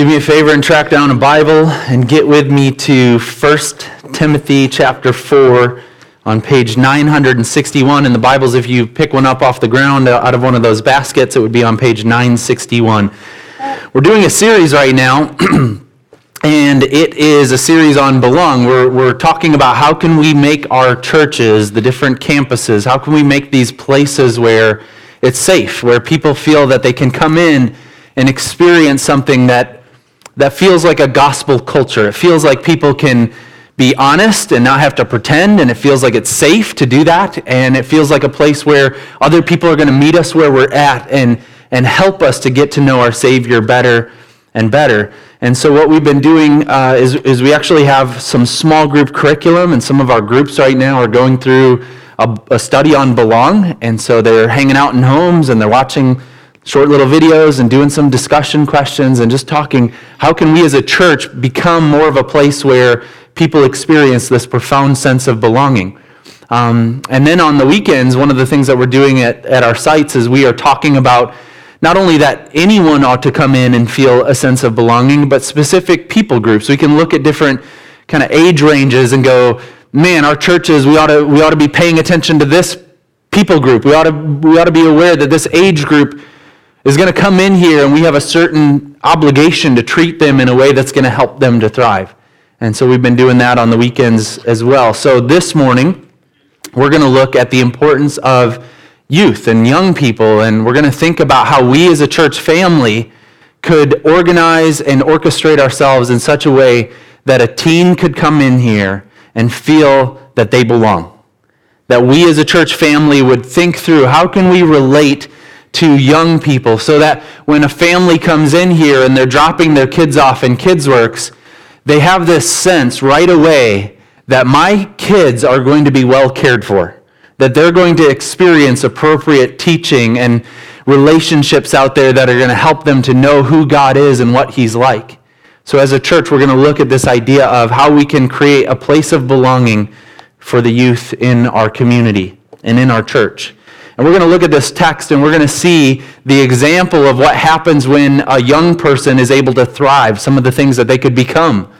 do me a favor and track down a Bible and get with me to 1 Timothy chapter 4 on page 961 in the Bibles. If you pick one up off the ground uh, out of one of those baskets, it would be on page 961. We're doing a series right now, and it is a series on belong. We're, we're talking about how can we make our churches, the different campuses, how can we make these places where it's safe, where people feel that they can come in and experience something that, that feels like a gospel culture. It feels like people can be honest and not have to pretend, and it feels like it's safe to do that, and it feels like a place where other people are going to meet us where we're at and and help us to get to know our Savior better and better. And so, what we've been doing uh, is, is we actually have some small group curriculum, and some of our groups right now are going through a, a study on belong. And so, they're hanging out in homes and they're watching short little videos and doing some discussion questions and just talking how can we as a church become more of a place where people experience this profound sense of belonging. Um, and then on the weekends, one of the things that we're doing at, at our sites is we are talking about not only that anyone ought to come in and feel a sense of belonging, but specific people groups. We can look at different kind of age ranges and go, man, our churches, we ought to, we ought to be paying attention to this people group. We ought to, we ought to be aware that this age group is going to come in here and we have a certain obligation to treat them in a way that's going to help them to thrive. And so we've been doing that on the weekends as well. So this morning, we're going to look at the importance of youth and young people, and we're going to think about how we as a church family could organize and orchestrate ourselves in such a way that a teen could come in here and feel that they belong. That we as a church family would think through how can we relate to young people so that when a family comes in here and they're dropping their kids off in KidsWorks, they have this sense right away that my kids are going to be well cared for that they're going to experience appropriate teaching and relationships out there that are going to help them to know who God is and what He's like. So, as a church, we're going to look at this idea of how we can create a place of belonging for the youth in our community and in our church. And we're going to look at this text and we're going to see the example of what happens when a young person is able to thrive, some of the things that they could become.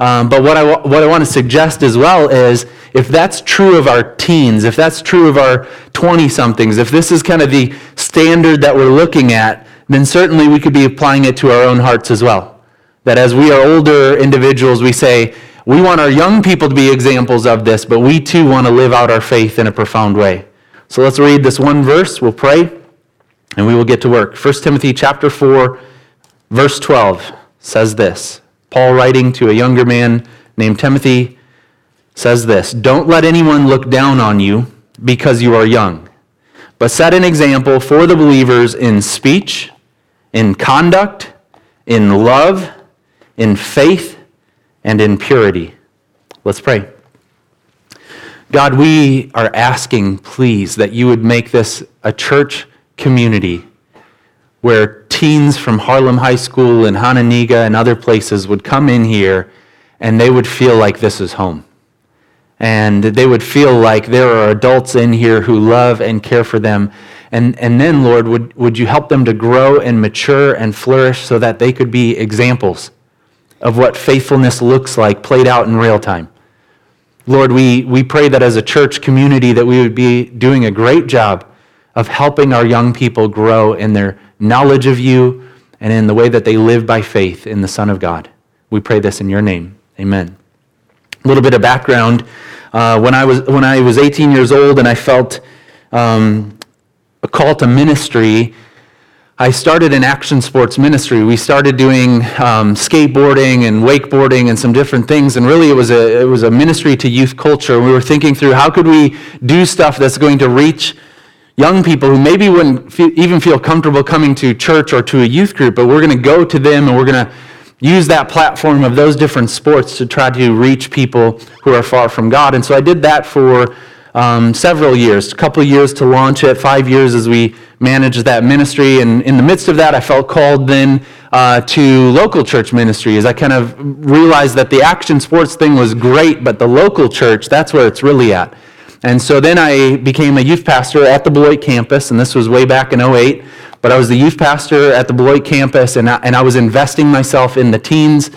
Um, but what I, what I want to suggest as well is if that's true of our teens, if that's true of our 20 somethings, if this is kind of the standard that we're looking at, then certainly we could be applying it to our own hearts as well. That as we are older individuals, we say, we want our young people to be examples of this, but we too want to live out our faith in a profound way. So let's read this one verse, we'll pray, and we will get to work. 1 Timothy chapter 4, verse 12 says this. Paul writing to a younger man named Timothy says this Don't let anyone look down on you because you are young, but set an example for the believers in speech, in conduct, in love, in faith, and in purity. Let's pray. God, we are asking, please, that you would make this a church community where teens from Harlem High School and Hononegah and other places would come in here and they would feel like this is home. And they would feel like there are adults in here who love and care for them. And, and then, Lord, would, would you help them to grow and mature and flourish so that they could be examples of what faithfulness looks like played out in real time? Lord, we, we pray that as a church community that we would be doing a great job of helping our young people grow in their knowledge of you and in the way that they live by faith in the Son of God. We pray this in your name. Amen. A little bit of background. Uh, when, I was, when I was 18 years old and I felt um, a call to ministry, I started an action sports ministry. We started doing um, skateboarding and wakeboarding and some different things, and really it was a it was a ministry to youth culture. We were thinking through how could we do stuff that's going to reach young people who maybe wouldn't even feel comfortable coming to church or to a youth group, but we're going to go to them and we're going to use that platform of those different sports to try to reach people who are far from God. And so I did that for um, several years, a couple years to launch it, five years as we managed that ministry. And in the midst of that, I felt called then uh, to local church ministry as I kind of realized that the action sports thing was great, but the local church, that's where it's really at. And so then I became a youth pastor at the Beloit campus, and this was way back in 08. but I was the youth pastor at the Beloit campus, and I, and I was investing myself in the teens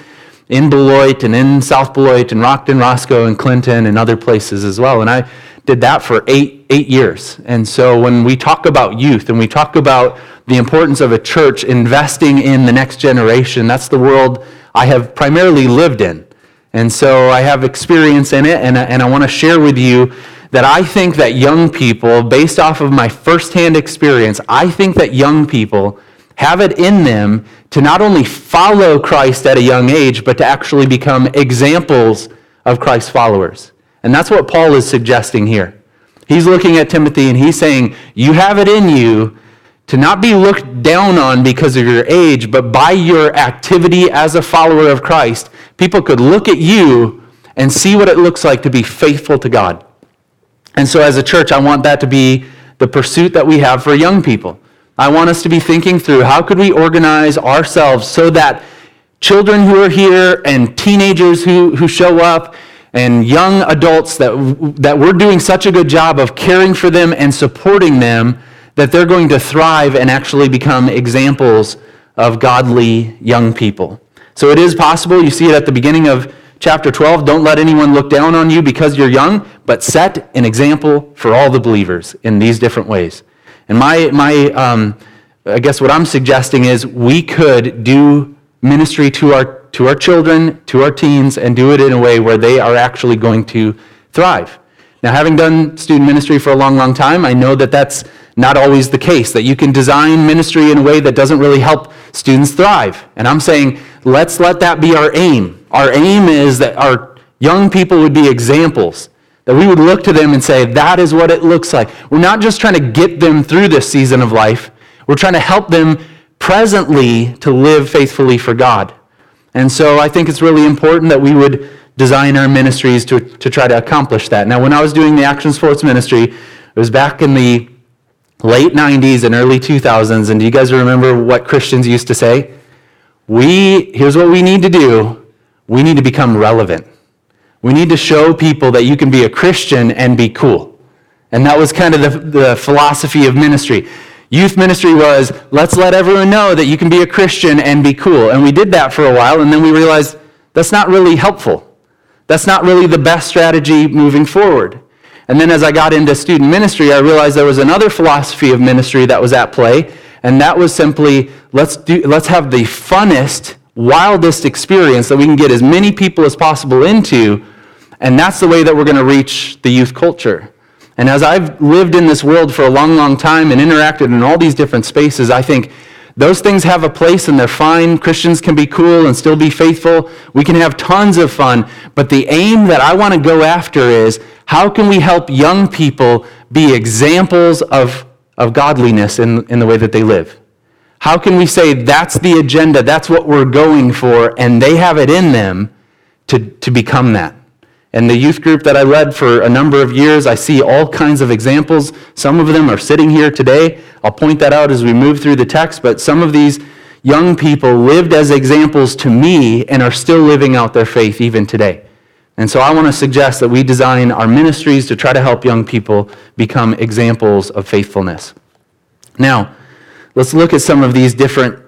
in Beloit and in South Beloit and Rockton, Roscoe, and Clinton and other places as well. And I did that for eight, eight years. And so when we talk about youth and we talk about the importance of a church investing in the next generation, that's the world I have primarily lived in. And so I have experience in it, and I, and I want to share with you that I think that young people, based off of my firsthand experience, I think that young people have it in them to not only follow Christ at a young age, but to actually become examples of Christ's followers. And that's what Paul is suggesting here. He's looking at Timothy and he's saying, You have it in you to not be looked down on because of your age, but by your activity as a follower of Christ, people could look at you and see what it looks like to be faithful to God. And so, as a church, I want that to be the pursuit that we have for young people. I want us to be thinking through how could we organize ourselves so that children who are here and teenagers who, who show up and young adults that, that we're doing such a good job of caring for them and supporting them that they're going to thrive and actually become examples of godly young people. So it is possible. You see it at the beginning of chapter 12. Don't let anyone look down on you because you're young, but set an example for all the believers in these different ways. And my, my um, I guess what I'm suggesting is we could do ministry to our, to our children, to our teens, and do it in a way where they are actually going to thrive. Now, having done student ministry for a long, long time, I know that that's not always the case, that you can design ministry in a way that doesn't really help students thrive. And I'm saying, let's let that be our aim. Our aim is that our young people would be examples that we would look to them and say, that is what it looks like. We're not just trying to get them through this season of life, we're trying to help them presently to live faithfully for God. And so I think it's really important that we would design our ministries to, to try to accomplish that. Now, when I was doing the Action Sports Ministry, it was back in the late 90s and early 2000s. And do you guys remember what Christians used to say? We, here's what we need to do we need to become relevant. We need to show people that you can be a Christian and be cool. And that was kind of the, the philosophy of ministry. Youth ministry was let's let everyone know that you can be a Christian and be cool. And we did that for a while, and then we realized that's not really helpful. That's not really the best strategy moving forward. And then as I got into student ministry, I realized there was another philosophy of ministry that was at play, and that was simply let's, do, let's have the funnest wildest experience that we can get as many people as possible into, and that's the way that we're going to reach the youth culture. And as I've lived in this world for a long, long time and interacted in all these different spaces, I think those things have a place and they're fine. Christians can be cool and still be faithful. We can have tons of fun. But the aim that I want to go after is how can we help young people be examples of, of godliness in, in the way that they live? How can we say that's the agenda, that's what we're going for, and they have it in them to, to become that? And the youth group that I led for a number of years, I see all kinds of examples. Some of them are sitting here today. I'll point that out as we move through the text, but some of these young people lived as examples to me and are still living out their faith even today. And so I want to suggest that we design our ministries to try to help young people become examples of faithfulness. Now, let's look at some of these different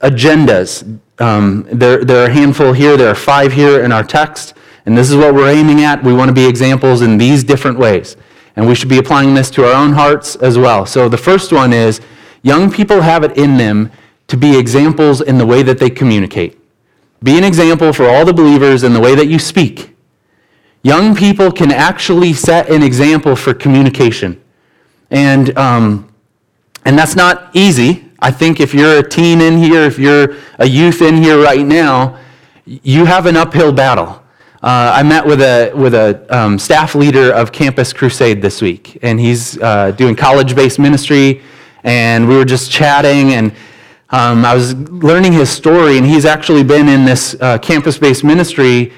agendas. Um, there, there are a handful here, there are five here in our text, and this is what we're aiming at. We want to be examples in these different ways. And we should be applying this to our own hearts as well. So the first one is young people have it in them to be examples in the way that they communicate. Be an example for all the believers in the way that you speak. Young people can actually set an example for communication. And um, and that's not easy. I think if you're a teen in here, if you're a youth in here right now, you have an uphill battle. Uh, I met with a, with a um, staff leader of Campus Crusade this week, and he's uh, doing college based ministry, and we were just chatting, and um, I was learning his story, and he's actually been in this uh, campus based ministry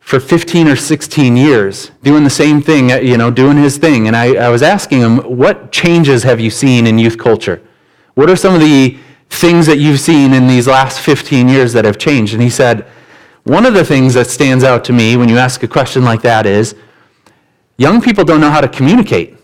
for 15 or 16 years, doing the same thing, uh, you know, doing his thing. And I, I, was asking him, what changes have you seen in youth culture? What are some of the things that you've seen in these last 15 years that have changed? And he said, one of the things that stands out to me when you ask a question like that is young people don't know how to communicate.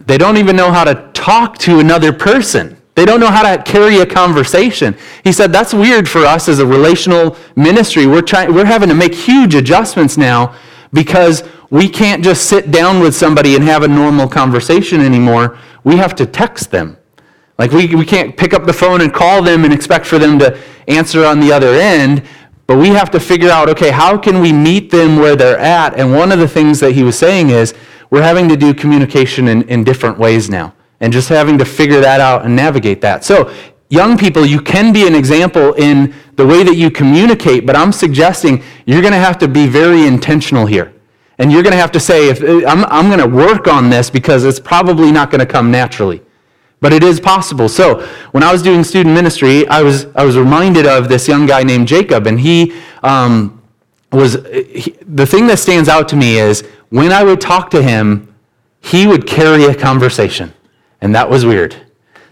They don't even know how to talk to another person. They don't know how to carry a conversation. He said, That's weird for us as a relational ministry. We're, trying, we're having to make huge adjustments now because we can't just sit down with somebody and have a normal conversation anymore. We have to text them. Like, we, we can't pick up the phone and call them and expect for them to answer on the other end. But we have to figure out, okay, how can we meet them where they're at? And one of the things that he was saying is we're having to do communication in, in different ways now and just having to figure that out and navigate that. So, young people, you can be an example in the way that you communicate, but I'm suggesting you're going to have to be very intentional here. And you're going to have to say, if, I'm, I'm going to work on this because it's probably not going to come naturally. But it is possible. So when I was doing student ministry, I was, I was reminded of this young guy named Jacob, and he um, was, he, the thing that stands out to me is when I would talk to him, he would carry a conversation. And that was weird.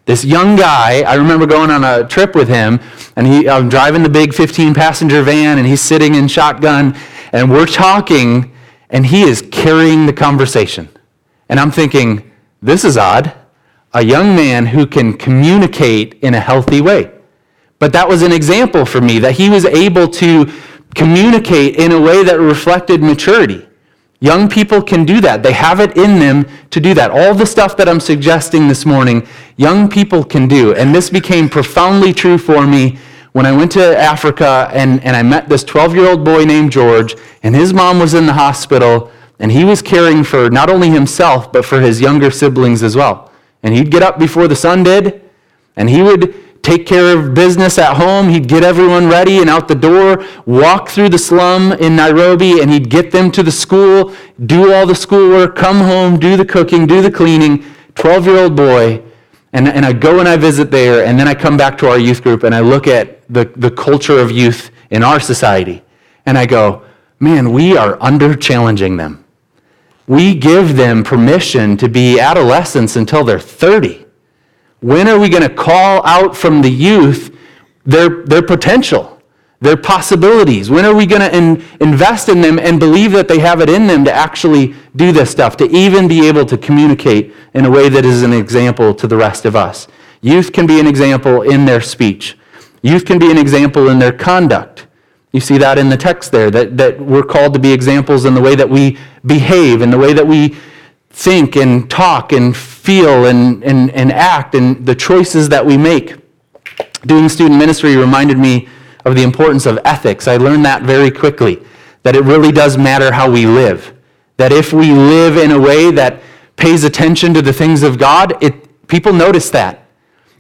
This young guy, I remember going on a trip with him, and he, I'm driving the big 15 passenger van, and he's sitting in shotgun, and we're talking, and he is carrying the conversation. And I'm thinking, this is odd a young man who can communicate in a healthy way. But that was an example for me that he was able to communicate in a way that reflected maturity. Young people can do that. They have it in them to do that. All the stuff that I'm suggesting this morning, young people can do. And this became profoundly true for me when I went to Africa and, and I met this 12 year old boy named George, and his mom was in the hospital, and he was caring for not only himself, but for his younger siblings as well. And he'd get up before the sun did, and he would take care of business at home. He'd get everyone ready and out the door, walk through the slum in Nairobi, and he'd get them to the school, do all the schoolwork, come home, do the cooking, do the cleaning. 12 year old boy. And, and I go and I visit there, and then I come back to our youth group and I look at the, the culture of youth in our society. And I go, man, we are under challenging them we give them permission to be adolescents until they're 30. When are we going to call out from the youth their, their potential, their possibilities? When are we going to in, invest in them and believe that they have it in them to actually do this stuff, to even be able to communicate in a way that is an example to the rest of us? Youth can be an example in their speech. Youth can be an example in their conduct. You see that in the text there, that, that we're called to be examples in the way that we behave, in the way that we think and talk and feel and, and, and act, and the choices that we make. Doing student ministry reminded me of the importance of ethics. I learned that very quickly, that it really does matter how we live. That if we live in a way that pays attention to the things of God, it, people notice that.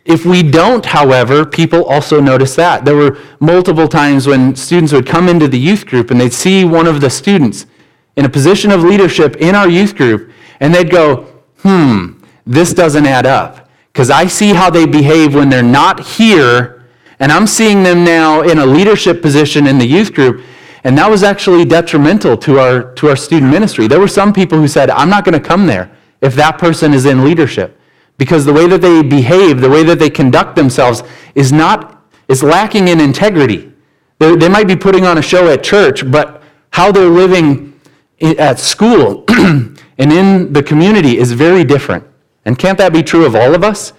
If we don't, however, people also notice that. There were multiple times when students would come into the youth group and they'd see one of the students in a position of leadership in our youth group, and they'd go, hmm, this doesn't add up. Because I see how they behave when they're not here, and I'm seeing them now in a leadership position in the youth group, and that was actually detrimental to our, to our student ministry. There were some people who said, I'm not going to come there if that person is in leadership because the way that they behave, the way that they conduct themselves is not is lacking in integrity. They, they might be putting on a show at church, but how they're living at school and in the community is very different. And can't that be true of all of us?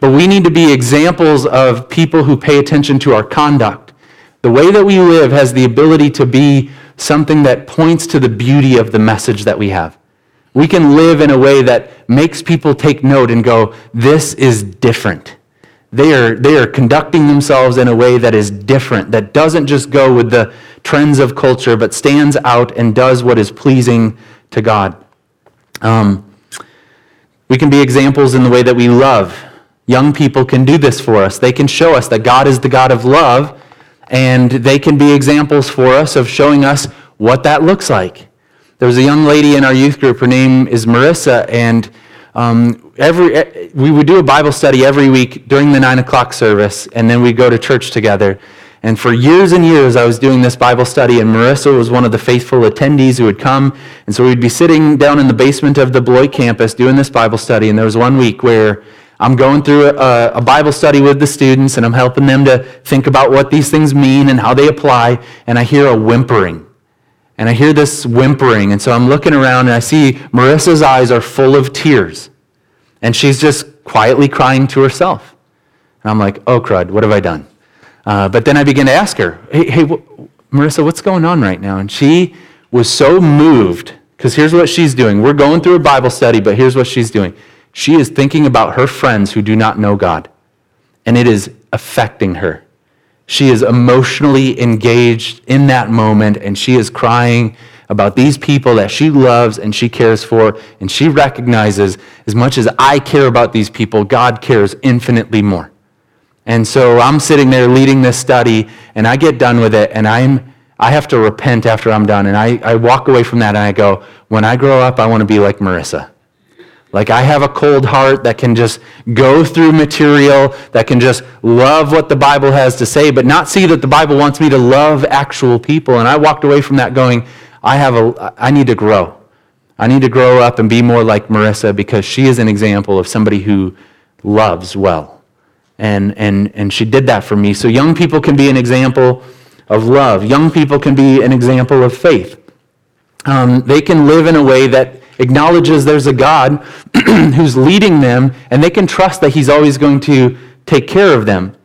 But we need to be examples of people who pay attention to our conduct. The way that we live has the ability to be something that points to the beauty of the message that we have. We can live in a way that makes people take note and go, this is different. They are, they are conducting themselves in a way that is different, that doesn't just go with the trends of culture, but stands out and does what is pleasing to God. Um, we can be examples in the way that we love. Young people can do this for us. They can show us that God is the God of love, and they can be examples for us of showing us what that looks like. There was a young lady in our youth group. Her name is Marissa, and um, every we would do a Bible study every week during the nine o'clock service, and then we'd go to church together. And for years and years, I was doing this Bible study, and Marissa was one of the faithful attendees who would come. And so we'd be sitting down in the basement of the Beloit campus doing this Bible study. And there was one week where I'm going through a, a, Bible study with the students, and I'm helping them to think about what these things mean and how they apply. And I hear a whimpering and I hear this whimpering. And so I'm looking around and I see Marissa's eyes are full of tears. And she's just quietly crying to herself. And I'm like, oh, crud, what have I done? Uh, but then I begin to ask her, hey, hey Marissa, what's going on right now? And she was so moved, because here's what she's doing. We're going through a Bible study, but here's what she's doing. She is thinking about her friends who do not know God, and it is affecting her. She is emotionally engaged in that moment, and she is crying about these people that she loves and she cares for, and she recognizes as much as I care about these people, God cares infinitely more. And so I'm sitting there leading this study, and I get done with it, and I'm, I have to repent after I'm done. And I, I walk away from that, and I go, when I grow up, I want to be like Marissa. Like I have a cold heart that can just go through material, that can just love what the Bible has to say, but not see that the Bible wants me to love actual people. And I walked away from that going, I have a I need to grow. I need to grow up and be more like Marissa because she is an example of somebody who loves well. And and and she did that for me. So young people can be an example of love. Young people can be an example of faith. Um, they can live in a way that acknowledges there's a God who's leading them, and they can trust that He's always going to take care of them.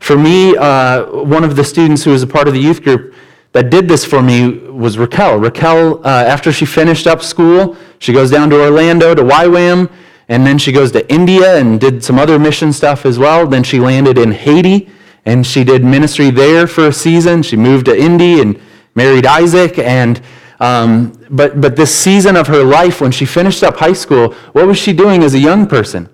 For me, uh, one of the students who was a part of the youth group that did this for me was Raquel. Raquel, uh, after she finished up school, she goes down to Orlando to YWAM, and then she goes to India and did some other mission stuff as well. Then she landed in Haiti, and she did ministry there for a season. She moved to Indy and married Isaac, and um, but, but this season of her life, when she finished up high school, what was she doing as a young person?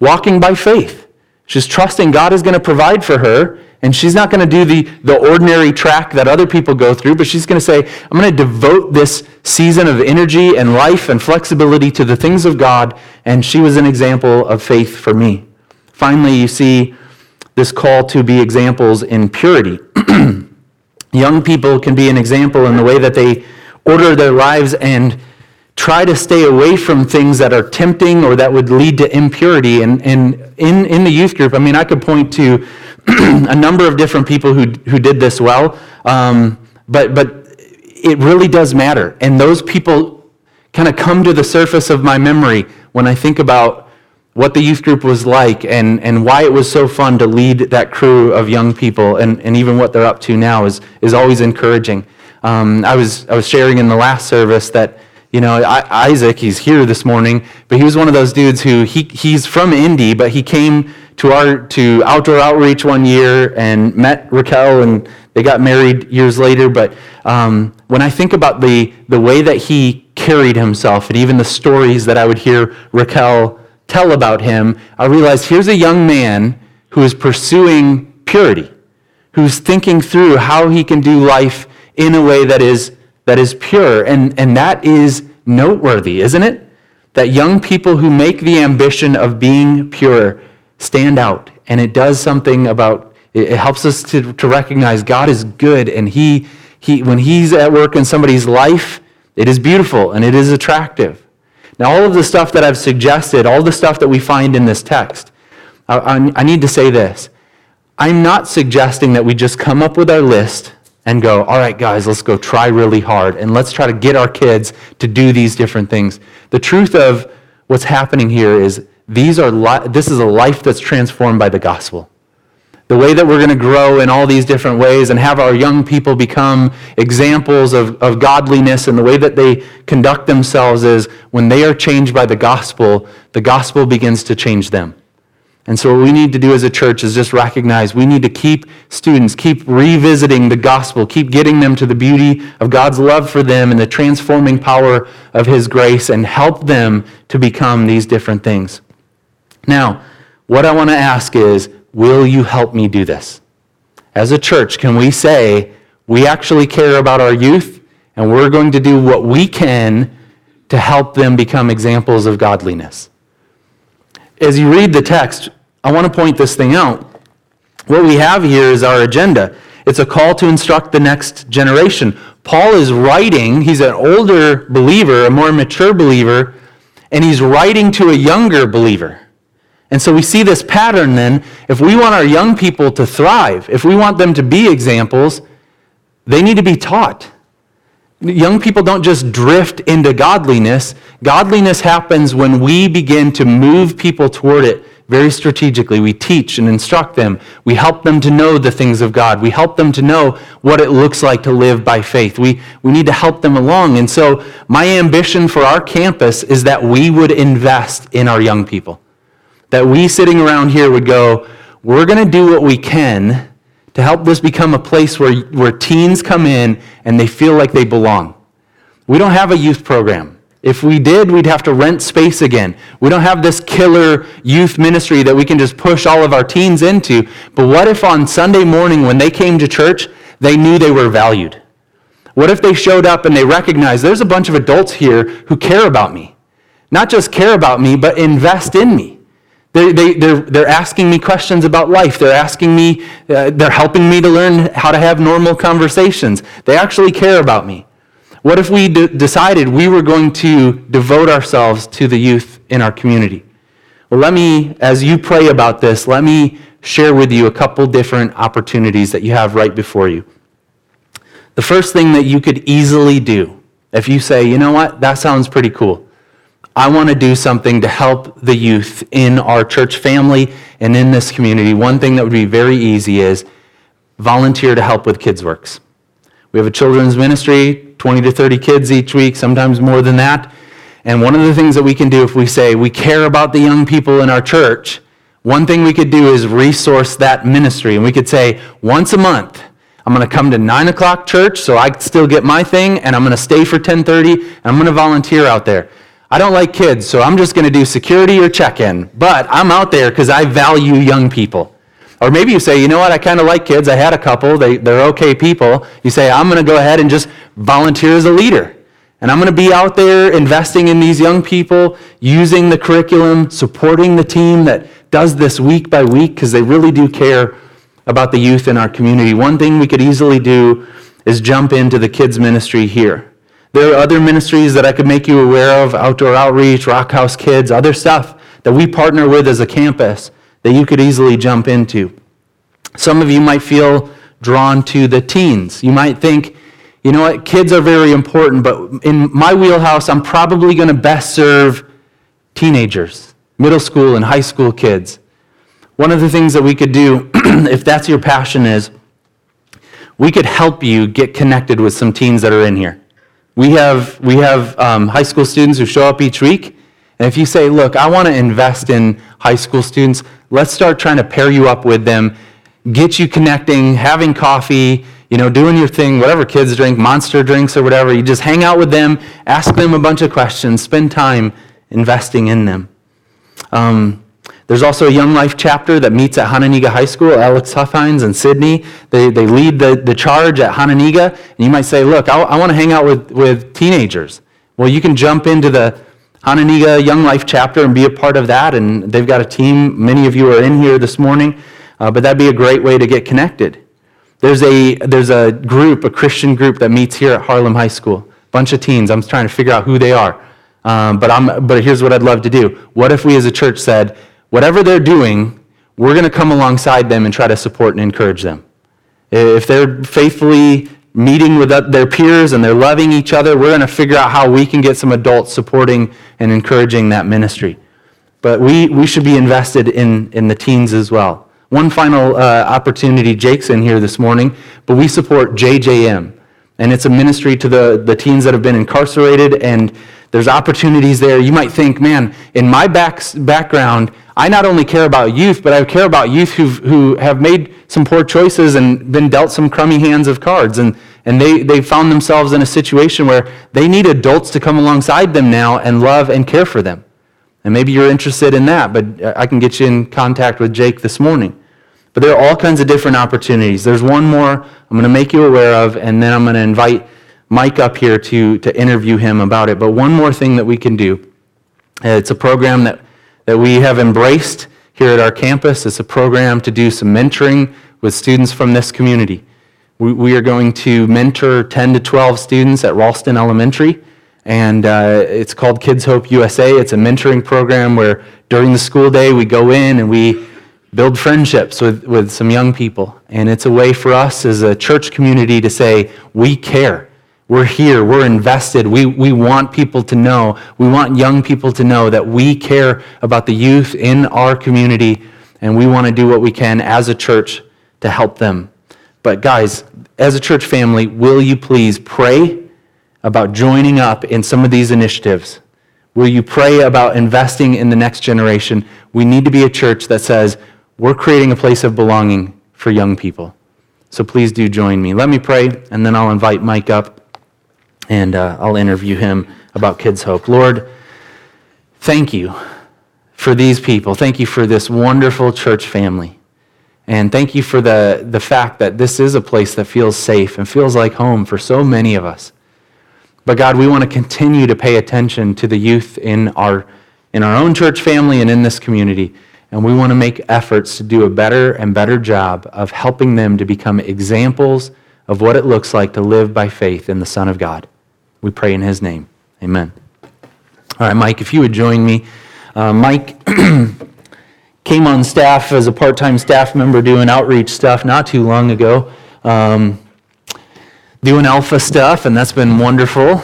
Walking by faith. She's trusting God is going to provide for her, and she's not going to do the, the ordinary track that other people go through, but she's going to say, I'm going to devote this season of energy and life and flexibility to the things of God, and she was an example of faith for me. Finally, you see this call to be examples in purity. Young people can be an example in the way that they order their lives and try to stay away from things that are tempting or that would lead to impurity. And, and in, in the youth group, I mean, I could point to a number of different people who, who did this well, um, but, but it really does matter. And those people kind of come to the surface of my memory when I think about what the youth group was like and, and why it was so fun to lead that crew of young people and, and even what they're up to now is, is always encouraging. Um, I, was, I was sharing in the last service that, you know, I, Isaac, he's here this morning, but he was one of those dudes who, he, he's from Indy, but he came to, our, to outdoor outreach one year and met Raquel, and they got married years later. But um, when I think about the, the way that he carried himself, and even the stories that I would hear Raquel tell about him, I realized here's a young man who is pursuing purity, who's thinking through how he can do life in a way that is, that is pure. And, and that is noteworthy, isn't it? That young people who make the ambition of being pure stand out. And it does something about, it helps us to, to recognize God is good. And he, he, when He's at work in somebody's life, it is beautiful and it is attractive. Now, all of the stuff that I've suggested, all the stuff that we find in this text, I, I, I need to say this. I'm not suggesting that we just come up with our list and go, all right, guys, let's go try really hard and let's try to get our kids to do these different things. The truth of what's happening here is these are li- this is a life that's transformed by the gospel. The way that we're going to grow in all these different ways and have our young people become examples of, of godliness and the way that they conduct themselves is when they are changed by the gospel, the gospel begins to change them. And so, what we need to do as a church is just recognize we need to keep students, keep revisiting the gospel, keep getting them to the beauty of God's love for them and the transforming power of His grace, and help them to become these different things. Now, what I want to ask is will you help me do this? As a church, can we say we actually care about our youth and we're going to do what we can to help them become examples of godliness? As you read the text, I want to point this thing out. What we have here is our agenda. It's a call to instruct the next generation. Paul is writing, he's an older believer, a more mature believer, and he's writing to a younger believer. And so we see this pattern then. If we want our young people to thrive, if we want them to be examples, they need to be taught. Young people don't just drift into godliness. Godliness happens when we begin to move people toward it very strategically. We teach and instruct them. We help them to know the things of God. We help them to know what it looks like to live by faith. We, we need to help them along. And so, my ambition for our campus is that we would invest in our young people. That we sitting around here would go, we're going to do what we can to help this become a place where, where teens come in and they feel like they belong. We don't have a youth program. If we did, we'd have to rent space again. We don't have this killer youth ministry that we can just push all of our teens into. But what if on Sunday morning when they came to church, they knew they were valued? What if they showed up and they recognized there's a bunch of adults here who care about me? Not just care about me, but invest in me. They, they, they're, they're asking me questions about life. They're asking me, uh, they're helping me to learn how to have normal conversations. They actually care about me. What if we d- decided we were going to devote ourselves to the youth in our community? Well, let me, as you pray about this, let me share with you a couple different opportunities that you have right before you. The first thing that you could easily do, if you say, you know what, that sounds pretty cool. I want to do something to help the youth in our church family and in this community. One thing that would be very easy is volunteer to help with Kids Works. We have a children's ministry 20 to 30 kids each week, sometimes more than that. And one of the things that we can do if we say we care about the young people in our church, one thing we could do is resource that ministry. And we could say, once a month, I'm going to come to 9 o'clock church so I still get my thing, and I'm going to stay for 1030, and I'm going to volunteer out there. I don't like kids, so I'm just going to do security or check-in. But I'm out there because I value young people. Or maybe you say, you know what, I kind of like kids. I had a couple. They, they're okay people. You say, I'm going to go ahead and just volunteer as a leader. And I'm going to be out there investing in these young people, using the curriculum, supporting the team that does this week by week because they really do care about the youth in our community. One thing we could easily do is jump into the kids' ministry here. There are other ministries that I could make you aware of outdoor outreach, Rock House Kids, other stuff that we partner with as a campus that you could easily jump into. Some of you might feel drawn to the teens. You might think, you know what, kids are very important, but in my wheelhouse, I'm probably going to best serve teenagers, middle school and high school kids. One of the things that we could do, if that's your passion, is we could help you get connected with some teens that are in here. We have, we have um, high school students who show up each week. And if you say, look, I want to invest in high school students, let's start trying to pair you up with them, get you connecting, having coffee, you know, doing your thing, whatever kids drink, monster drinks or whatever. You just hang out with them, ask them a bunch of questions, spend time investing in them. Um, there's also a Young Life chapter that meets at Hononegah High School. Alex Huffines and Sydney, they, they lead the, the charge at Hononegah. And you might say, look, I, I want to hang out with, with teenagers. Well, you can jump into the Hononegah Young Life chapter and be a part of that. And they've got a team. Many of you are in here this morning, uh, but that'd be a great way to get connected. There's a, there's a group, a Christian group that meets here at Harlem High School. Bunch of teens. I'm trying to figure out who they are. Um, but, I'm, but here's what I'd love to do. What if we as a church said, whatever they're doing, we're going to come alongside them and try to support and encourage them. If they're faithfully meeting with their peers and they're loving each other, we're going to figure out how we can get some adults supporting and encouraging that ministry. But we, we should be invested in, in the teens as well. One final uh, opportunity, Jake's in here this morning, but we support JJM. And it's a ministry to the, the teens that have been incarcerated, and there's opportunities there. You might think, man, in my back, background, I not only care about youth, but I care about youth who who have made some poor choices and been dealt some crummy hands of cards. And, and they, they found themselves in a situation where they need adults to come alongside them now and love and care for them. And maybe you're interested in that, but I can get you in contact with Jake this morning. But there are all kinds of different opportunities. There's one more I'm going to make you aware of, and then I'm going to invite Mike up here to, to interview him about it. But one more thing that we can do. It's a program that that we have embraced here at our campus. It's a program to do some mentoring with students from this community. We, we are going to mentor 10 to 12 students at Ralston Elementary, and uh, it's called Kids Hope USA. It's a mentoring program where during the school day we go in and we build friendships with, with some young people. And it's a way for us as a church community to say, we care. We're here, we're invested. We, we want people to know, we want young people to know that we care about the youth in our community and we want to do what we can as a church to help them. But, guys, as a church family, will you please pray about joining up in some of these initiatives? Will you pray about investing in the next generation? We need to be a church that says, we're creating a place of belonging for young people. So please do join me. Let me pray, and then I'll invite Mike up and uh, I'll interview him about Kids Hope. Lord, thank you for these people. Thank you for this wonderful church family. And thank you for the, the fact that this is a place that feels safe and feels like home for so many of us. But God, we want to continue to pay attention to the youth in our, in our own church family and in this community. And we want to make efforts to do a better and better job of helping them to become examples of what it looks like to live by faith in the Son of God. We pray in His name. Amen. All right, Mike, if you would join me. Uh, Mike came on staff as a part time staff member doing outreach stuff not too long ago. Um, doing alpha stuff, and that's been wonderful.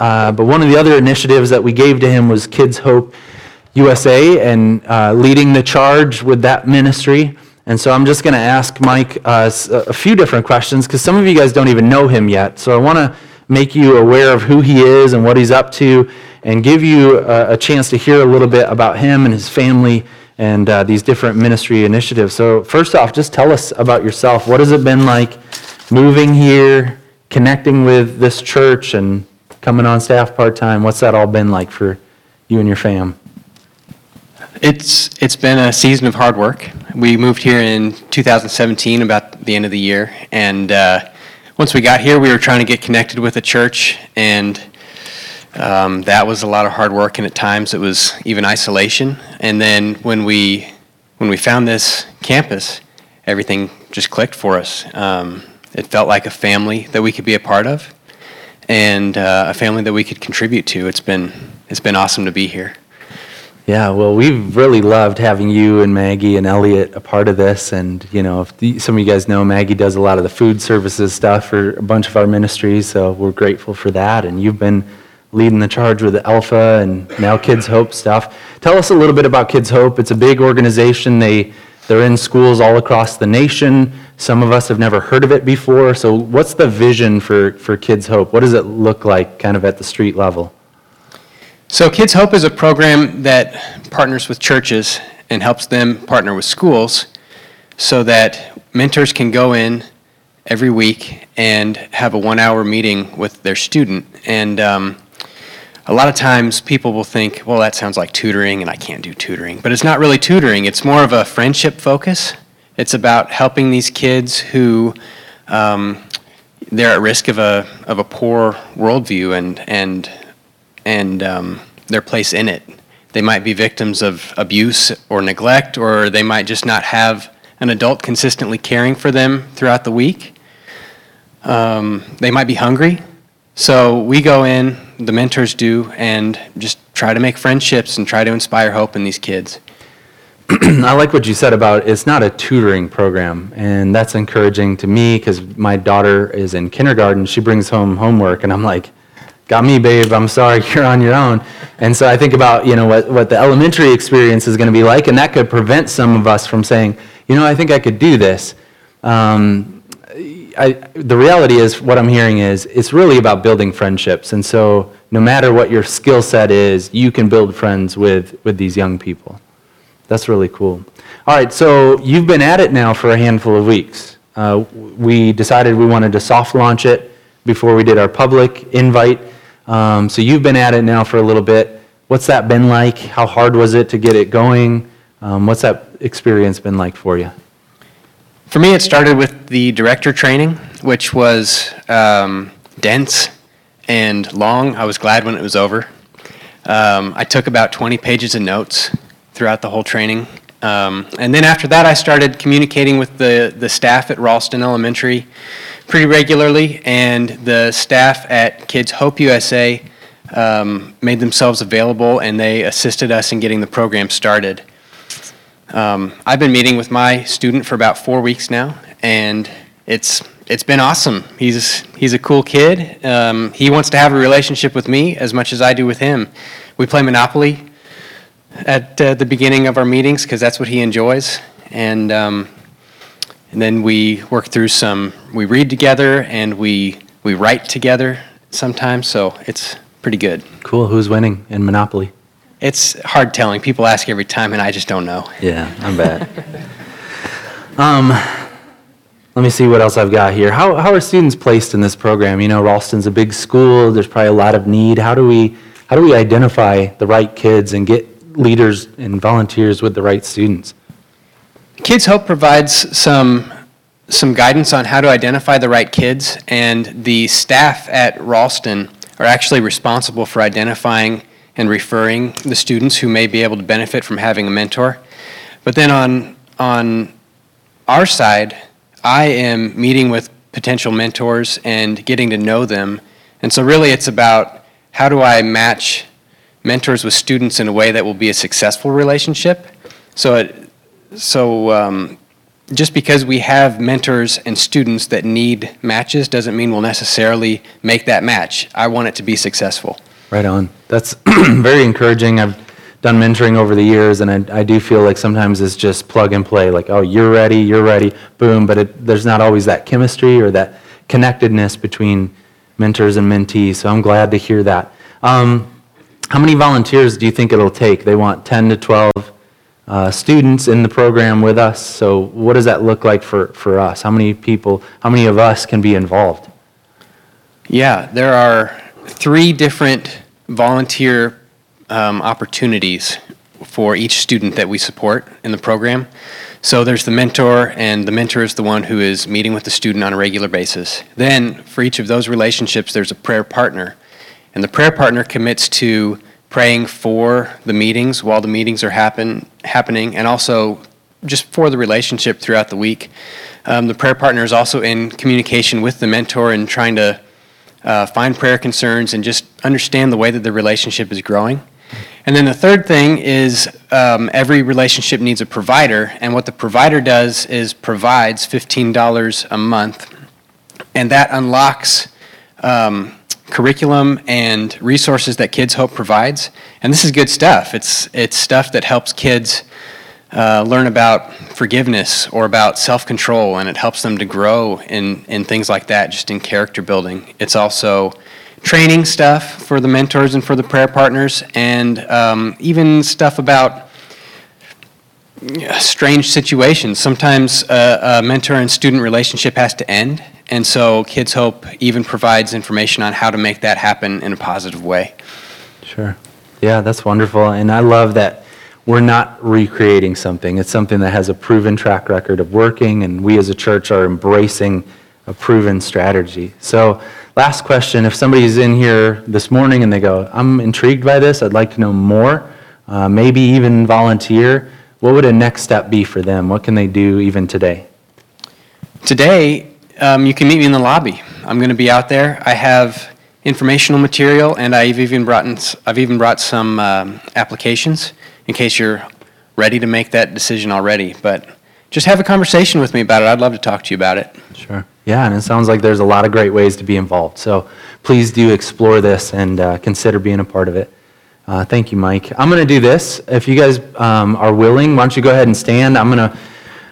Uh, but one of the other initiatives that we gave to him was Kids Hope USA and uh, leading the charge with that ministry. And so I'm just going to ask Mike uh, a few different questions because some of you guys don't even know him yet. So I want to make you aware of who he is and what he's up to and give you a, a chance to hear a little bit about him and his family and uh, these different ministry initiatives. So, first off, just tell us about yourself. What has it been like moving here, connecting with this church, and coming on staff part time? What's that all been like for you and your fam? It's it's been a season of hard work. We moved here in 2017, about the end of the year, and uh, once we got here, we were trying to get connected with a church, and um, that was a lot of hard work, and at times it was even isolation. And then when we when we found this campus, everything just clicked for us. Um, it felt like a family that we could be a part of, and uh, a family that we could contribute to. It's been it's been awesome to be here. Yeah, well, we've really loved having you and Maggie and Elliot a part of this. And, you know, the, some of you guys know, Maggie does a lot of the food services stuff for a bunch of our ministries, so we're grateful for that. And you've been leading the charge with the Alpha and now Kids Hope stuff. Tell us a little bit about Kids Hope. It's a big organization. They, they're in schools all across the nation. Some of us have never heard of it before. So, what's the vision for, for Kids Hope? What does it look like kind of at the street level? So, Kids Hope is a program that partners with churches and helps them partner with schools so that mentors can go in every week and have a one hour meeting with their student. And um, a lot of times people will think, well, that sounds like tutoring and I can't do tutoring. But it's not really tutoring, it's more of a friendship focus. It's about helping these kids who um, they're at risk of a, of a poor worldview and, and, and um, their place in it. They might be victims of abuse or neglect, or they might just not have an adult consistently caring for them throughout the week. Um, they might be hungry. So we go in, the mentors do, and just try to make friendships and try to inspire hope in these kids. I like what you said about it's not a tutoring program, and that's encouraging to me because my daughter is in kindergarten. She brings home homework, and I'm like, "Got me, babe. I'm sorry, you're on your own." And so I think about you know what what the elementary experience is going to be like, and that could prevent some of us from saying, "You know, I think I could do this." Um, I, the reality is, what I'm hearing is, it's really about building friendships, and so no matter what your skill set is, you can build friends with with these young people. That's really cool. All right, so you've been at it now for a handful of weeks. Uh, we decided we wanted to soft launch it before we did our public invite. Um, so you've been at it now for a little bit. What's that been like? How hard was it to get it going? Um, what's that experience been like for you? For me, it started with the director training, which was um, dense and long. I was glad when it was over. Um, I took about 20 pages of notes throughout the whole training. Um, and then after that, I started communicating with the, the staff at Ralston Elementary pretty regularly, and the staff at Kids Hope USA um, made themselves available and they assisted us in getting the program started. Um, I've been meeting with my student for about four weeks now, and it's it's been awesome. He's he's a cool kid. Um, he wants to have a relationship with me as much as I do with him. We play Monopoly at uh, the beginning of our meetings because that's what he enjoys, and um, and then we work through some. We read together and we we write together sometimes. So it's pretty good. Cool. Who's winning in Monopoly? It's hard telling. People ask every time, and I just don't know. Yeah, I'm bad. um, let me see what else I've got here. How, how are students placed in this program? You know, Ralston's a big school. There's probably a lot of need. How do we how do we identify the right kids and get leaders and volunteers with the right students? Kids Hope provides some some guidance on how to identify the right kids, and the staff at Ralston are actually responsible for identifying and referring the students who may be able to benefit from having a mentor. But then on on our side, I am meeting with potential mentors and getting to know them. And so really it's about how do I match mentors with students in a way that will be a successful relationship. So it, so um, just because we have mentors and students that need matches doesn't mean we'll necessarily make that match. I want it to be successful. Right on. That's very encouraging. I've done mentoring over the years, and I, I do feel like sometimes it's just plug and play. Like, oh, you're ready, you're ready, boom. But it, there's not always that chemistry or that connectedness between mentors and mentees. So I'm glad to hear that. Um, how many volunteers do you think it'll take? They want 10 to 12 uh, students in the program with us. So what does that look like for, for us? How many people, how many of us can be involved? Yeah, there are three different volunteer um, opportunities for each student that we support in the program. So there's the mentor, and the mentor is the one who is meeting with the student on a regular basis. Then, for each of those relationships, there's a prayer partner. And the prayer partner commits to praying for the meetings while the meetings are happen, happening, and also just for the relationship throughout the week. Um, the prayer partner is also in communication with the mentor and trying to uh, find prayer concerns and just understand the way that the relationship is growing. And then the third thing is um, every relationship needs a provider, and what the provider does is provides $15 a month, and that unlocks um, curriculum and resources that Kids Hope provides. And this is good stuff. It's, it's stuff that helps kids uh, learn about forgiveness or about self control, and it helps them to grow in, in things like that, just in character building. It's also training stuff for the mentors and for the prayer partners, and um, even stuff about strange situations. Sometimes a, a mentor and student relationship has to end, and so Kids Hope even provides information on how to make that happen in a positive way. Sure. Yeah, that's wonderful. And I love that we're not recreating something. It's something that has a proven track record of working, and we as a church are embracing a proven strategy. So Last question, if somebody's in here this morning and they go, I'm intrigued by this, I'd like to know more, uh, maybe even volunteer, what would a next step be for them? What can they do even today? Today, um, you can meet me in the lobby. I'm going to be out there. I have informational material, and I've even brought, in, I've even brought some um, applications in case you're ready to make that decision already. But just have a conversation with me about it. I'd love to talk to you about it. Sure. Yeah, and it sounds like there's a lot of great ways to be involved. So please do explore this and uh, consider being a part of it. Uh, thank you, Mike. I'm going to do this. If you guys um, are willing, why don't you go ahead and stand? I'm going to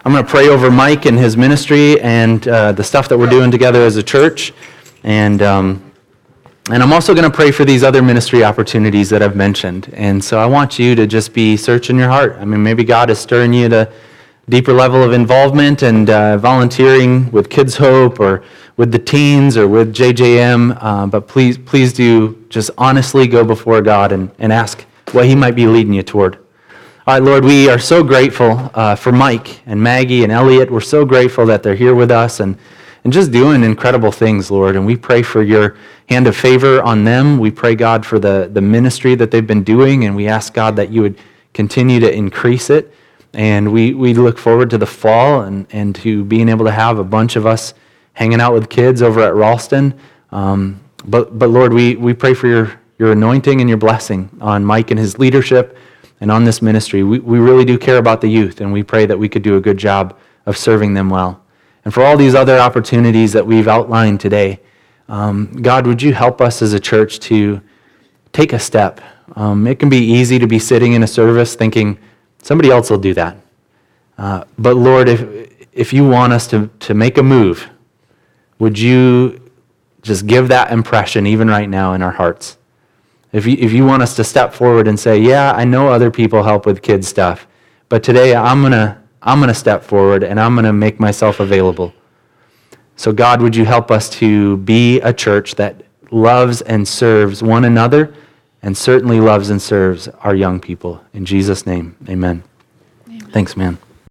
I'm going to pray over Mike and his ministry and uh, the stuff that we're doing together as a church, and um, and I'm also going to pray for these other ministry opportunities that I've mentioned. And so I want you to just be searching your heart. I mean, maybe God is stirring you to deeper level of involvement and uh, volunteering with Kids Hope or with the teens or with JJM. Uh, but please, please do just honestly go before God and, and ask what He might be leading you toward. All right, Lord, we are so grateful uh, for Mike and Maggie and Elliot. We're so grateful that they're here with us and, and just doing incredible things, Lord. And we pray for your hand of favor on them. We pray, God, for the, the ministry that they've been doing, and we ask, God, that you would continue to increase it. And we, we look forward to the fall and, and to being able to have a bunch of us hanging out with kids over at Ralston. Um, but, but Lord, we, we pray for your, your anointing and your blessing on Mike and his leadership and on this ministry. We, we really do care about the youth, and we pray that we could do a good job of serving them well. and for all these other opportunities that we've outlined today. Um, God, would you help us as a church to take a step? Um, it can be easy to be sitting in a service thinking, somebody else will do that. Uh, but Lord, if, if you want us to, to make a move, would you just give that impression even right now in our hearts? If you, if you want us to step forward and say, yeah, I know other people help with kids stuff, but today I'm going to I'm going to step forward and I'm going to make myself available. So, God, would you help us to be a church that loves and serves one another and certainly loves and serves our young people? In Jesus' name, amen. Thanks, man.